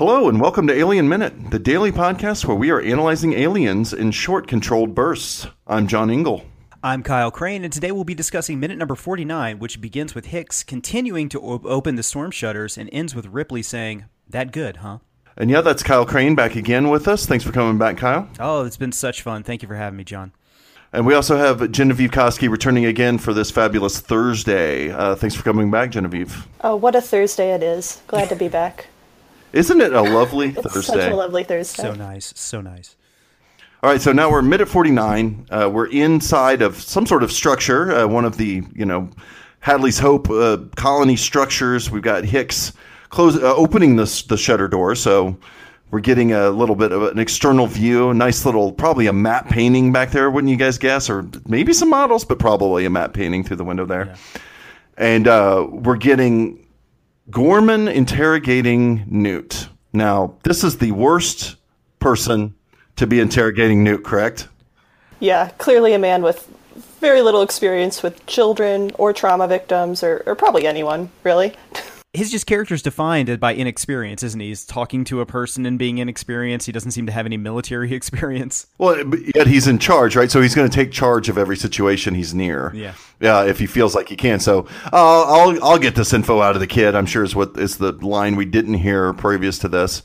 Hello, and welcome to Alien Minute, the daily podcast where we are analyzing aliens in short, controlled bursts. I'm John Ingle. I'm Kyle Crane, and today we'll be discussing minute number 49, which begins with Hicks continuing to op- open the storm shutters and ends with Ripley saying, That good, huh? And yeah, that's Kyle Crane back again with us. Thanks for coming back, Kyle. Oh, it's been such fun. Thank you for having me, John. And we also have Genevieve Koski returning again for this fabulous Thursday. Uh, thanks for coming back, Genevieve. Oh, what a Thursday it is. Glad to be back. Isn't it a lovely It's Thursday? such a lovely Thursday. So nice. So nice. All right, so now we're mid at 49. Uh, we're inside of some sort of structure, uh, one of the, you know, Hadley's Hope uh, colony structures. We've got Hicks close, uh, opening the, the shutter door, so we're getting a little bit of an external view. A nice little, probably a matte painting back there, wouldn't you guys guess? Or maybe some models, but probably a matte painting through the window there. And uh, we're getting Gorman interrogating Newt. Now, this is the worst person to be interrogating Newt, correct? Yeah, clearly a man with very little experience with children or trauma victims, or, or probably anyone, really. His just character's defined by inexperience, isn't he? He's talking to a person and being inexperienced. He doesn't seem to have any military experience. Well, but yet he's in charge, right? So he's going to take charge of every situation he's near. Yeah. yeah. If he feels like he can. So uh, I'll I'll get this info out of the kid. I'm sure is what is the line we didn't hear previous to this.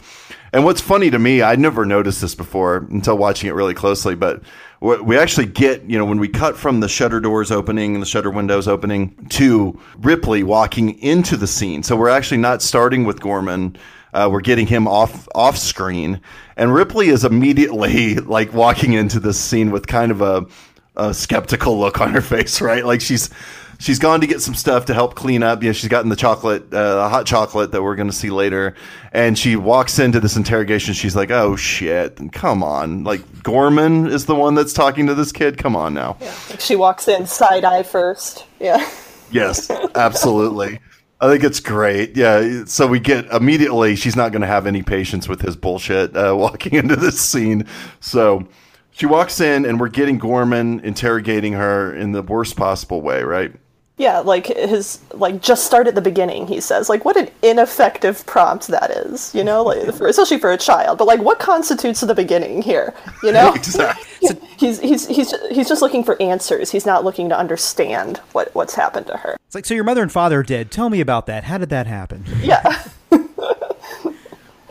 And what's funny to me, I never noticed this before until watching it really closely, but we actually get, you know, when we cut from the shutter doors opening and the shutter windows opening to Ripley walking into the scene. So we're actually not starting with Gorman. Uh, we're getting him off off screen, and Ripley is immediately like walking into this scene with kind of a, a skeptical look on her face, right? Like she's she's gone to get some stuff to help clean up. You know, she's gotten the chocolate, uh, hot chocolate that we're going to see later, and she walks into this interrogation. She's like, "Oh shit, come on!" Like Gorman is the one that's talking to this kid. Come on now. Yeah. She walks in side eye first. Yeah. Yes, absolutely. I think it's great. Yeah. So we get immediately, she's not going to have any patience with his bullshit uh, walking into this scene. So she walks in, and we're getting Gorman interrogating her in the worst possible way, right? Yeah, like his like just start at the beginning. He says like what an ineffective prompt that is, you know, like for, especially for a child. But like, what constitutes the beginning here? You know, Exactly. he's he's he's he's just looking for answers. He's not looking to understand what what's happened to her. It's like, so your mother and father are dead. Tell me about that. How did that happen? Yeah,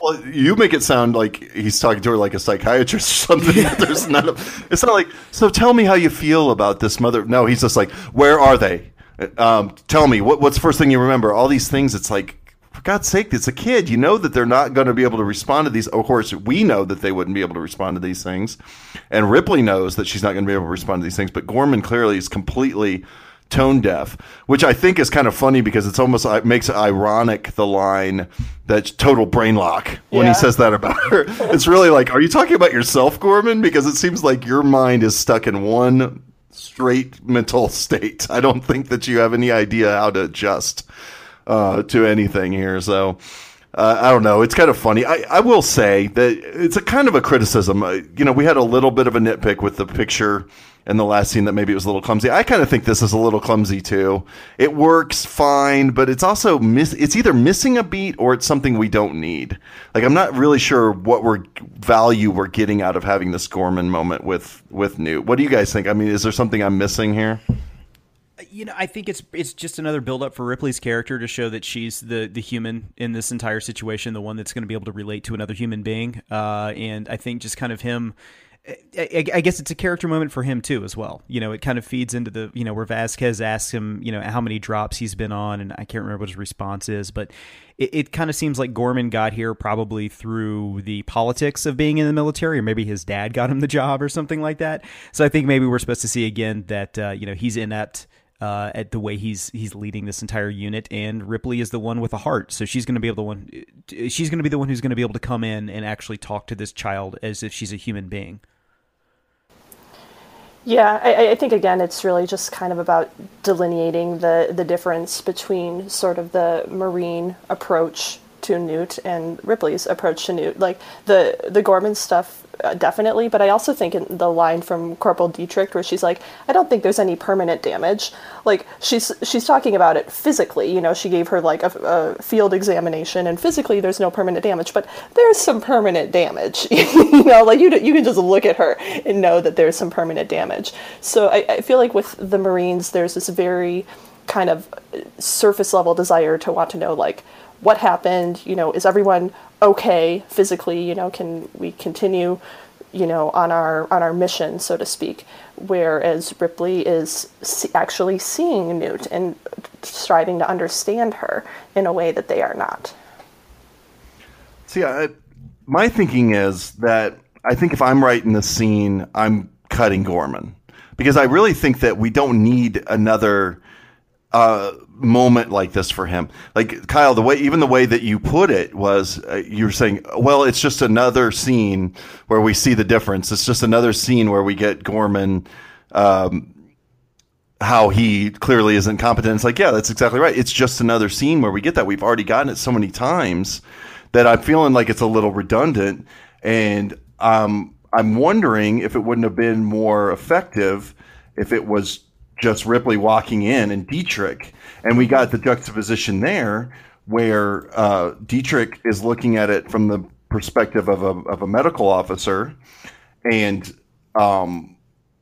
Well, you make it sound like he's talking to her like a psychiatrist or something. There's not. A, it's not like. So tell me how you feel about this mother. No, he's just like, where are they? Um, tell me what, what's the first thing you remember. All these things. It's like, for God's sake, it's a kid. You know that they're not going to be able to respond to these. Of course, we know that they wouldn't be able to respond to these things, and Ripley knows that she's not going to be able to respond to these things. But Gorman clearly is completely tone deaf, which I think is kind of funny because it's almost it makes it ironic the line that total brain lock when Yeah. he says that about her. It's really like, are you talking about yourself, Gorman? Because it seems like your mind is stuck in one straight mental state. I don't think that you have any idea how to adjust uh, to anything here. So. Uh, I don't know. It's kind of funny. I, I will say that it's a kind of a criticism. Uh, you know, we had a little bit of a nitpick with the picture in the last scene that maybe it was a little clumsy. I kind of think this is a little clumsy too. It works fine, but it's also miss. It's either missing a beat or it's something we don't need. Like I'm not really sure what we're value we're getting out of having this Gorman moment with with Newt. What do you guys think? I mean, is there something I'm missing here? You know, I think it's it's just another build up for Ripley's character to show that she's the the human in this entire situation, the one that's going to be able to relate to another human being. Uh, and I think just kind of him. I, I guess it's a character moment for him too, as well. You know, it kind of feeds into the you know where Vasquez asks him, you know, how many drops he's been on, and I can't remember what his response is, but it, it kind of seems like Gorman got here probably through the politics of being in the military, or maybe his dad got him the job or something like that. So I think maybe we're supposed to see again that uh, you know he's inept uh, at the way he's he's leading this entire unit, and Ripley is the one with a heart, so she's going to be able to one. She's going to be the one who's going to be able to come in and actually talk to this child as if she's a human being. Yeah, I, I think again, it's really just kind of about delineating the, the difference between sort of the marine approach to Newt and Ripley's approach to Newt. Like the the Gorman stuff Uh, definitely. But I also think in the line from Corporal Dietrich, where she's like, "I don't think there's any permanent damage." Like she's she's talking about it physically. You know, she gave her like a, a field examination, and physically there's no permanent damage, but there's some permanent damage. you know, like you you can just look at her and know that there's some permanent damage. So I, I feel like with the Marines, there's this very kind of surface level desire to want to know like what happened you know is everyone okay physically you know can we continue you know on our on our mission so to speak? Whereas ripley is actually seeing newt and striving to understand her in a way that they are not. See I, my thinking is that i think if i'm writing the scene i'm cutting gorman. Because i really think that we don't need another uh, moment like this for him. Like Kyle, the way even the way that you put it was uh, you were saying, well, it's just another scene where we see the difference. It's just another scene where we get Gorman. Um, how he clearly isn't competent. It's like, yeah, that's exactly right. It's just another scene where we get that. We've already gotten it so many times that I'm feeling like it's a little redundant. And um, I'm wondering if it wouldn't have been more effective if it was just Ripley walking in and Dietrich. And we got the juxtaposition there where uh, Dietrich is looking at it from the perspective of a, of a medical officer, and um,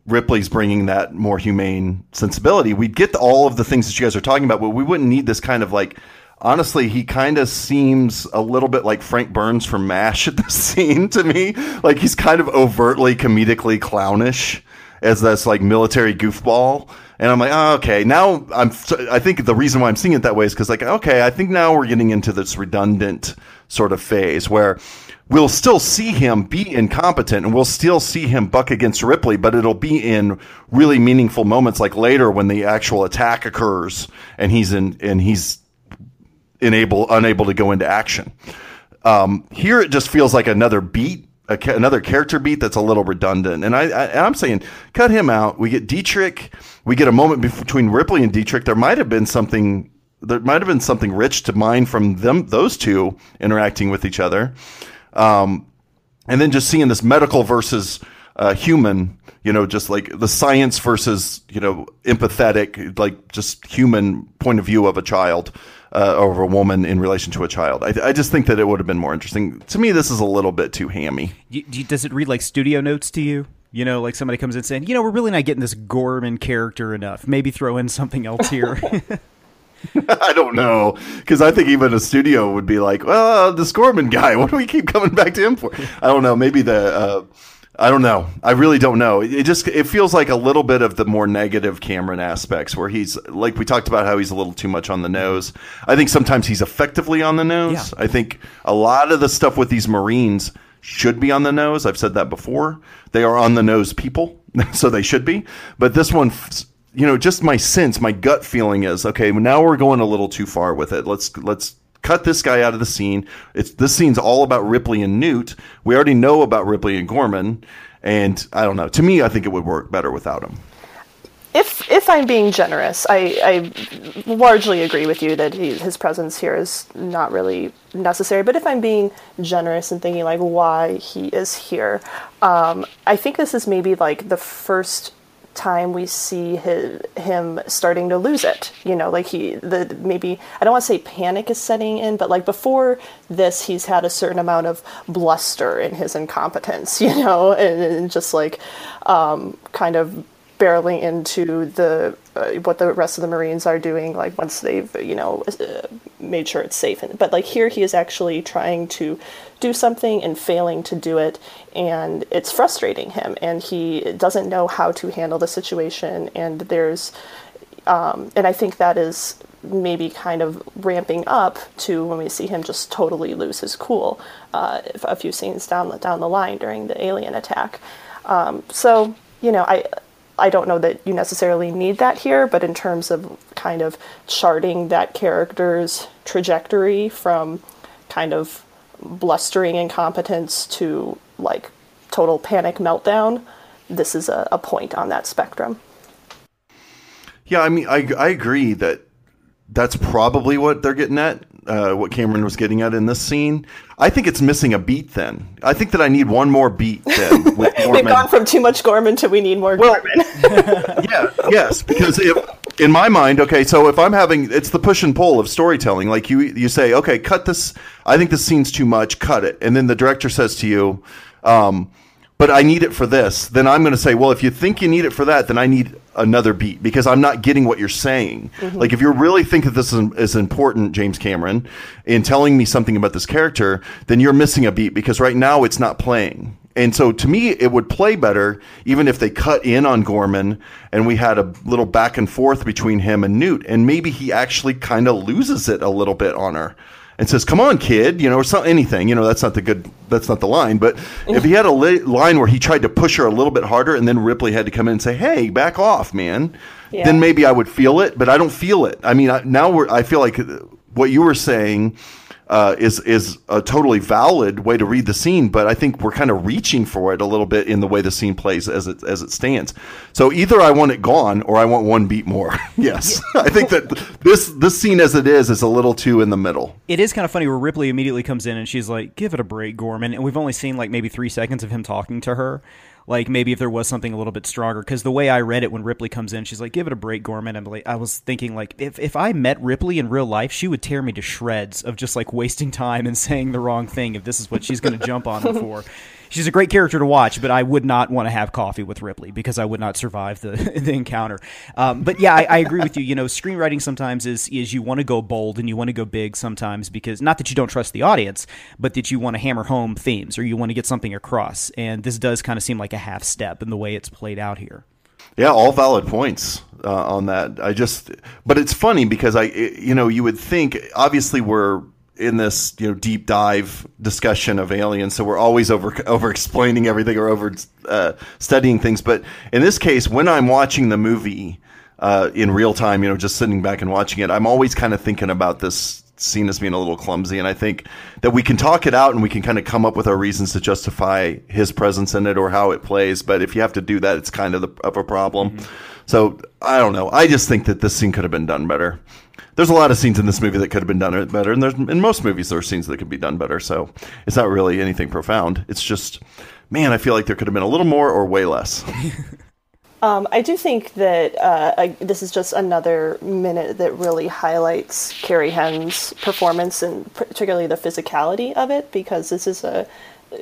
Ripley's bringing that more humane sensibility. We'd get all of the things that you guys are talking about, but we wouldn't need this kind of like. Honestly, he kind of seems a little bit like Frank Burns from MASH at this scene to me. Like he's kind of overtly comedically clownish as this like military goofball. And I'm like, oh, okay. Now I'm. I think the reason why I'm seeing it that way is because like, okay, I think now we're getting into this redundant sort of phase where we'll still see him be incompetent and we'll still see him buck against Ripley, but it'll be in really meaningful moments like later when the actual attack occurs and he's in and he's unable unable to go into action. Um, here it just feels like another beat a, another character beat that's a little redundant. And I, I am saying cut him out. We get Dietrich. We get a moment between Ripley and Dietrich. There might have been something. There might have been something rich to mine from them. Those two interacting with each other, um, and then just seeing this medical versus uh, human. You know, just like the science versus you know empathetic, like just human point of view of a child uh, over a woman in relation to a child. I, I, just think that it would have been more interesting. To me, this is a little bit too hammy. You, does it read like studio notes to you? You know, like somebody comes in saying, you know, we're really not getting this Gorman character enough. Maybe throw in something else here. I don't know because I think even a studio would be like, "Well, the Gorman guy. What do we keep coming back to him for?" I don't know. Maybe the uh, I don't know. I really don't know. It just it feels like a little bit of the more negative Cameron aspects where he's like we talked about how he's a little too much on the mm-hmm. nose. I think sometimes he's effectively on the nose. Yeah. I think a lot of the stuff with these Marines should be on the nose. I've said that before. They are on the nose people, so they should be. But this one you know, just my sense, my gut feeling is okay. Now we're going a little too far with it. Let's let's cut this guy out of the scene. It's this scene's all about Ripley and Newt. We already know about Ripley and Gorman, and I don't know. To me, I think it would work better without him. If if I'm being generous, I, I largely agree with you that he, his presence here is not really necessary. But if I'm being generous and thinking like why he is here, um, I think this is maybe like the first time we see his, him starting to lose it you know like he the maybe i don't want to say panic is setting in but like before this he's had a certain amount of bluster in his incompetence you know and, and just like um, kind of barreling into the uh, what the rest of the Marines are doing, like once they've you know uh, made sure it's safe. But like here, he is actually trying to do something and failing to do it, and it's frustrating him, and he doesn't know how to handle the situation. And there's, um, and I think that is maybe kind of ramping up to when we see him just totally lose his cool uh, a few scenes down the, down the line during the alien attack. Um, so you know, I I don't know that you necessarily need that here, but in terms of kind of charting that character's trajectory from kind of blustering incompetence to like total panic meltdown, this is a, a point on that spectrum. Yeah, I mean, I, I agree that that's probably what they're getting at. Uh, what Cameron was getting at in this scene. I think it's missing a beat. Then I think that I need one more beat. Then We've gone from too much Gorman to we need more Well- Gorman. yeah, yes, because if, in my mind, okay, so if I'm having, it's the push and pull of storytelling. Like you, you say, okay, cut this. I think this scene's too much. Cut it, and then the director says to you, um, "But I need it for this." Then I'm going to say, "Well, if you think you need it for that, then I need another beat because I'm not getting what you're saying." Mm-hmm. Like if you really think that this is, is important, James Cameron, in telling me something about this character, then you're missing a beat because right now it's not playing. And so to me, it would play better even if they cut in on Gorman and we had a little back and forth between him and Newt. And maybe he actually kind of loses it a little bit on her and says, come on, kid, you know, or so, anything, you know, that's not the good, that's not the line. But if he had a li- line where he tried to push her a little bit harder and then Ripley had to come in and say, hey, back off, man, Yeah. then maybe I would feel it, but I don't feel it. I mean, I, now we're, I feel like what you were saying uh, is is a totally valid way to read the scene, but I think we're kind of reaching for it a little bit in the way the scene plays as it as it stands. So either I want it gone or I want one beat more. yes, I think that this this scene as it is is a little too in the middle. It is kind of funny where Ripley immediately comes in and she's like, "Give it a break, Gorman." And we've only seen like maybe three seconds of him talking to her. Like maybe if there was something a little bit stronger, because the way I read it when Ripley comes in, she's like, "Give it a break, Gorman." Like, I was thinking like, if if I met Ripley in real life, she would tear me to shreds of just like wasting time and saying the wrong thing. If this is what she's going to jump on him for. She's a great character to watch, but I would not want to have coffee with Ripley because I would not survive the, the encounter. Um, but yeah, I, I agree with you. You know, screenwriting sometimes is is you want to go bold and you want to go big sometimes because not that you don't trust the audience, but that you want to hammer home themes or you want to get something across. And this does kind of seem like a half step in the way it's played out here. Yeah, all valid points uh, on that. I just, but it's funny because I, you know, you would think obviously we're in this you know deep dive discussion of aliens, so we're always over over explaining everything or over uh, studying things. But in this case, when I'm watching the movie uh, in real time, you know, just sitting back and watching it, I'm always kind of thinking about this scene as being a little clumsy, and I think that we can talk it out and we can kind of come up with our reasons to justify his presence in it or how it plays. But if you have to do that, it's kind of the, of a problem. So I don't know. I just think that this scene could have been done better. There's a lot of scenes in this movie that could have been done better, and there's in most movies there are scenes that could be done better. So it's not really anything profound. It's just, man, I feel like there could have been a little more or way less. Um, I do think that uh, I, this is just another minute that really highlights Carrie Henn's performance and particularly the physicality of it because this is a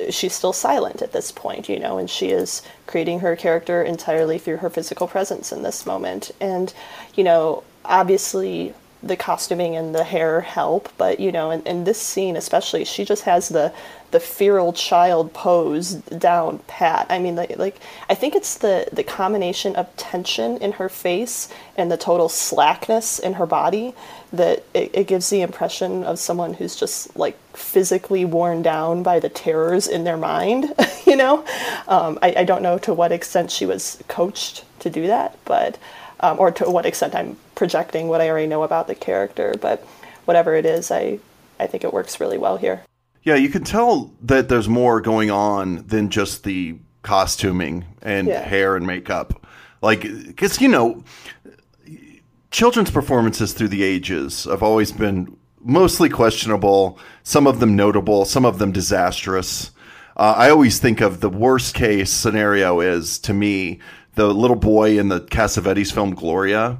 she's still silent at this point, you know, and she is creating her character entirely through her physical presence in this moment. And, you know, obviously the costuming and the hair help, but you know, in, in this scene especially, she just has the the feral child pose down pat. I mean, like, like I think it's the the combination of tension in her face and the total slackness in her body that it, it gives the impression of someone who's just like physically worn down by the terrors in their mind. you know, um, I, I don't know to what extent she was coached to do that, but um, or to what extent I'm projecting what I already know about the character. But whatever it is, I I think it works really well here. Yeah, you can tell that there's more going on than just the costuming and Yeah. hair and makeup. Like, because, you know, children's performances through the ages have always been mostly questionable, some of them notable, some of them disastrous. Uh, I always think of the worst case scenario is, to me, the little boy in the Cassavetes film Gloria,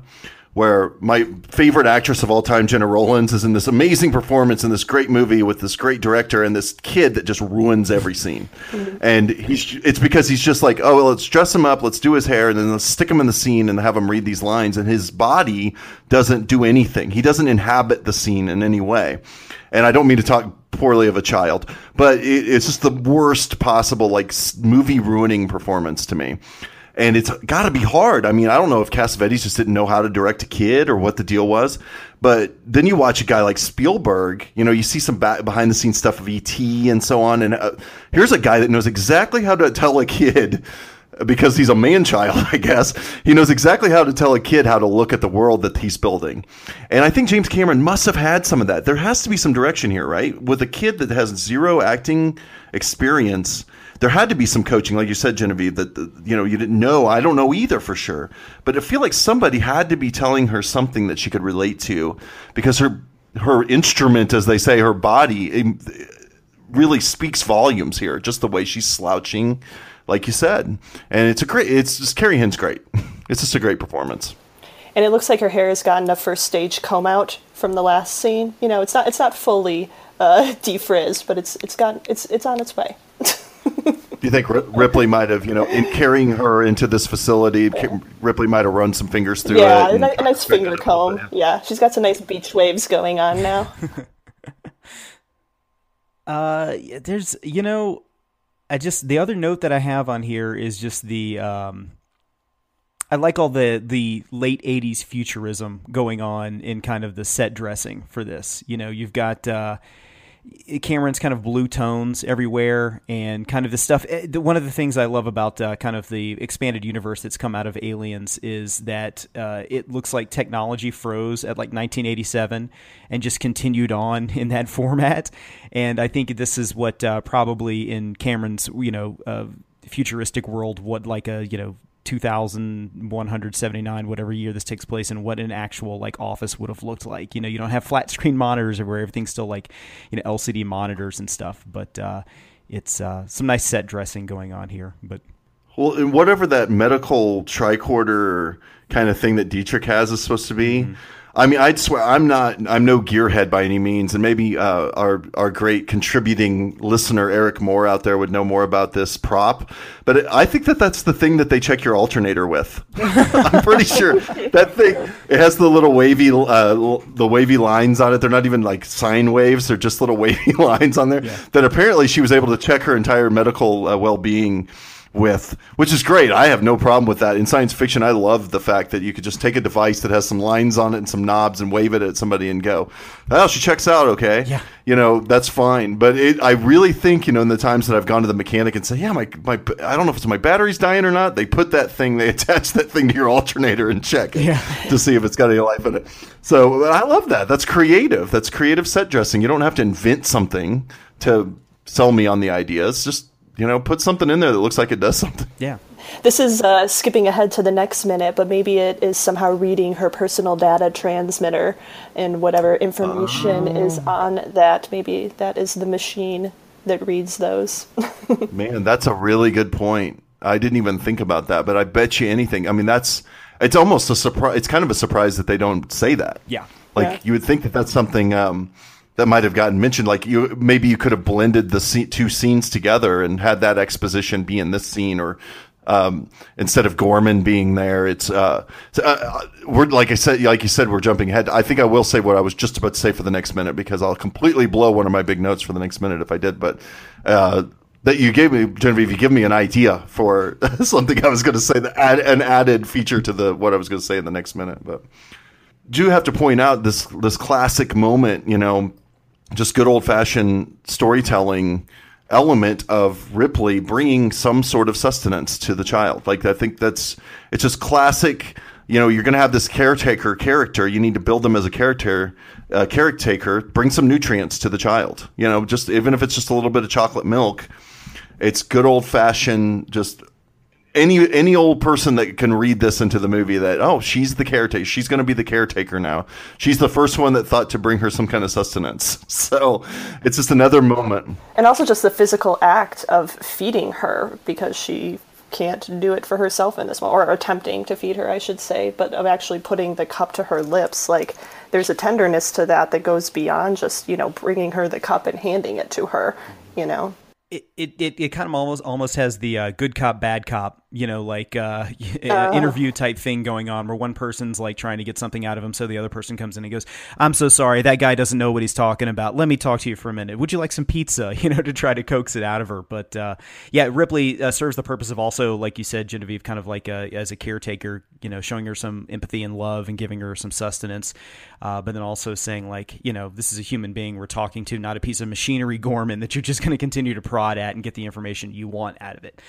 where my favorite actress of all time, Gena Rowlands, is in this amazing performance in this great movie with this great director and this kid that just ruins every scene. Mm-hmm. And he's it's because he's just like, oh, well, let's dress him up, let's do his hair, and then let's stick him in the scene and have him read these lines. And his body doesn't do anything. He doesn't inhabit the scene in any way. And I don't mean to talk poorly of a child, but it, it's just the worst possible like movie ruining performance to me and it's got to be hard. I mean, I don't know if Cassavetes just didn't know how to direct a kid or what the deal was, but then you watch a guy like Spielberg. You know, you see some back, behind the scenes stuff of ET and so on, and uh, here's a guy that knows exactly how to tell a kid. Because he's a man child, I guess. He knows exactly how to tell a kid how to look at the world that he's building. And I think James Cameron must have had some of that. There has to be some direction here, right? With a kid that has zero acting experience, there had to be some coaching, like you said, Genevieve. That you know you didn't know. I don't know either for sure, but I feel like somebody had to be telling her something that she could relate to, because her her instrument, as they say, her body, it really speaks volumes here. Just the way she's slouching, like you said, and it's a great. It's just Carrie Henn's great. It's just a great performance. And it looks like her hair has gotten a first stage comb out from the last scene. You know, it's not it's not fully uh, defrizzed, but it's it's got it's it's on its way. Do you think Ripley might have, you know, in carrying her into this facility, yeah. Ripley might have run some fingers through yeah, it? Yeah, a nice finger comb. Yeah. yeah, she's got some nice beach waves going on now. uh, there's, you know, I just the other note that I have on here is just the um, I like all the the late '80s futurism going on in kind of the set dressing for this. You know, you've got uh, Cameron's kind of blue tones everywhere, and kind of the stuff. Eh, one of the things I love about uh, kind of the expanded universe that's come out of Aliens is that uh, it looks like technology froze at like 1987 and just continued on in that format. And I think this is what uh, probably in Cameron's, you know uh, futuristic world what like a you know 2179 whatever year this takes place and what an actual like office would have looked like. You know you don't have flat screen monitors or where everything's still like you know lcd monitors and stuff but uh, it's uh, some nice set dressing going on here but well and whatever that medical tricorder kind of thing that dietrich has is supposed to be mm-hmm I mean, I'd swear I'm not. I'm no gearhead by any means, and maybe uh, our our great contributing listener Eric Moore out there would know more about this prop. But it, I think that that's the thing that they check your alternator with. I'm pretty sure that thing. It has the little wavy, uh, the wavy lines on it. They're not even like sine waves; they're just little wavy lines on there. Yeah. That apparently she was able to check her entire medical uh, well being with, which is great. I have no problem with that. In science fiction, I love the fact that you could just take a device that has some lines on it and some knobs and wave it at somebody and go, "Oh, she checks out okay." Yeah, you know that's fine. But it, I really think you know in the times that I've gone to the mechanic and say, "Yeah, my my I don't know if it's my battery's dying or not," they put that thing, they attach that thing to your alternator and check it yeah. to see if it's got any life in it. So I love that. That's creative. That's creative set dressing. You don't have to invent something to sell me on the ideas. Just you know, put something in there that looks like it does something. Yeah. This is uh, skipping ahead to the next minute, but maybe it is somehow reading her personal data transmitter and whatever information oh. is on that. Maybe that is the machine that reads those. Man, that's a really good point. I didn't even think about that, but I bet you anything. I mean, that's it's almost a surprise. It's kind of a surprise that they don't say that. Yeah. Like yeah. you would think that that's something. Um, that might have gotten mentioned. Like you, maybe you could have blended the two scenes together and had that exposition be in this scene, or um, instead of Gorman being there, it's uh, uh, we're like I said, like you said, we're jumping ahead. I think I will say what I was just about to say for the next minute because I'll completely blow one of my big notes for the next minute if I did. But uh, that you gave me, Genevieve, you give me an idea for something I was going to say, add an added feature to the what I was going to say in the next minute, but. Do have to point out this this classic moment, you know, just good old fashioned storytelling element of Ripley bringing some sort of sustenance to the child. Like I think that's it's just classic. You know, you're going to have this caretaker character. You need to build them as a character, uh, caretaker. Bring some nutrients to the child. You know, just even if it's just a little bit of chocolate milk. It's good old fashioned, just any any old person that can read this into the movie that oh she's the caretaker she's going to be the caretaker now. She's the first one that thought to bring her some kind of sustenance. So it's just another moment. And also just the physical act of feeding her because she can't do it for herself in this moment or attempting to feed her i should say but of actually putting the cup to her lips. Like there's a tenderness to that that goes beyond just you know bringing her the cup and handing it to her you know? It, it, it, kind of almost almost has the uh, good cop bad cop you know, like uh, uh, interview type thing going on where one person's like trying to get something out of him, so the other person comes in and goes, "I'm so sorry, that guy doesn't know what he's talking about. Let me talk to you for a minute. Would you like some pizza?" You know, to try to coax it out of her. But uh, yeah, Ripley uh, serves the purpose of also, like you said, Genevieve, kind of like a, as a caretaker, you know, showing her some empathy and love and giving her some sustenance, uh, but then also saying like, you know, this is a human being we're talking to, not a piece of machinery, Gorman, that you're just going to continue to prod at and get the information you want out of it.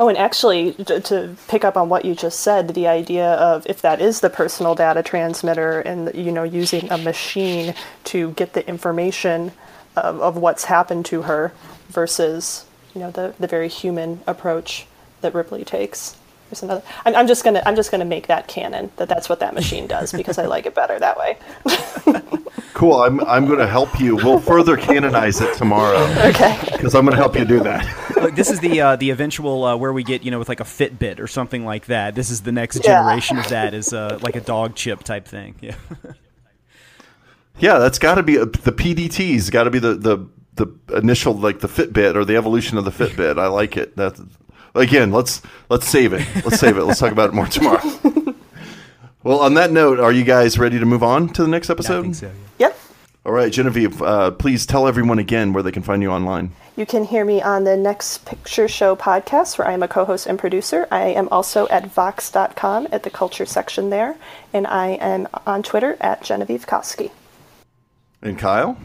Oh, and actually, to pick up on what you just said, the idea of if that is the personal data transmitter and, you know, using a machine to get the information of, of what's happened to her versus, you know, the, the very human approach that Ripley takes. There's another. I'm, I'm just gonna I'm just gonna make that canon that that's what that machine does because I like it better that way. Cool. I'm I'm going to help you. We'll further canonize it tomorrow okay. because I'm going to help you do that. Look, this is the uh, the eventual uh, where we get you know with like a Fitbit or something like that. This is the next Yeah. generation of that is uh, like a dog chip type thing. Yeah. Yeah, that's got to be a, the PDT's. Got to be the the the initial like the Fitbit or the evolution of the Fitbit. I like it. That again, let's let's save it. Let's save it. Let's talk about it more tomorrow. well, on that note, are you guys ready to move on to the next episode? I think so. Yeah. Yep. All right, Genevieve, uh, please tell everyone again where they can find you online. You can hear me on the Next Picture Show podcast, where I am a co host and producer. I am also at Vox.com at the culture section there, and I am on Twitter at Genevieve Koski. And Kyle.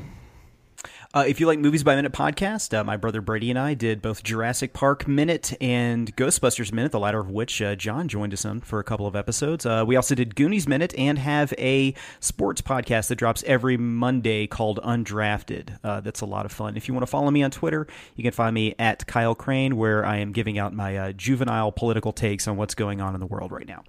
Uh, if you like Movies by Minute podcast, uh, my brother Brady and I did both Jurassic Park Minute and Ghostbusters Minute, the latter of which uh, John joined us on for a couple of episodes. Uh, we also did Goonies Minute and have a sports podcast that drops every Monday called Undrafted. Uh, that's a lot of fun. If you want to follow me on Twitter, you can find me at Kyle Crane, where I am giving out my uh, juvenile political takes on what's going on in the world right now.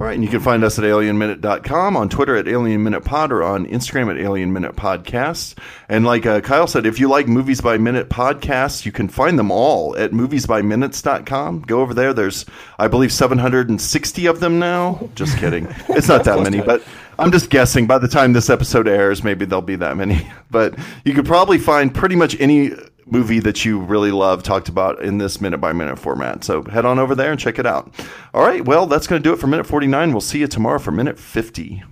All right, and you can find us at alienminute.com, on Twitter at alienminutepod, or on Instagram at Alien Minute Podcast. And like uh, Kyle said, if you like Movies by Minute podcasts, you can find them all at moviesbyminutes.com. Go over there. There's, I believe, 760 of them now. Just kidding. It's not that many, but I'm just guessing. By the time this episode airs, maybe there'll be that many. But you could probably find pretty much any movie that you really love talked about in this minute by minute format. So head on over there and check it out. All right, well, that's going to do it for minute 49. We'll see you tomorrow for minute 50.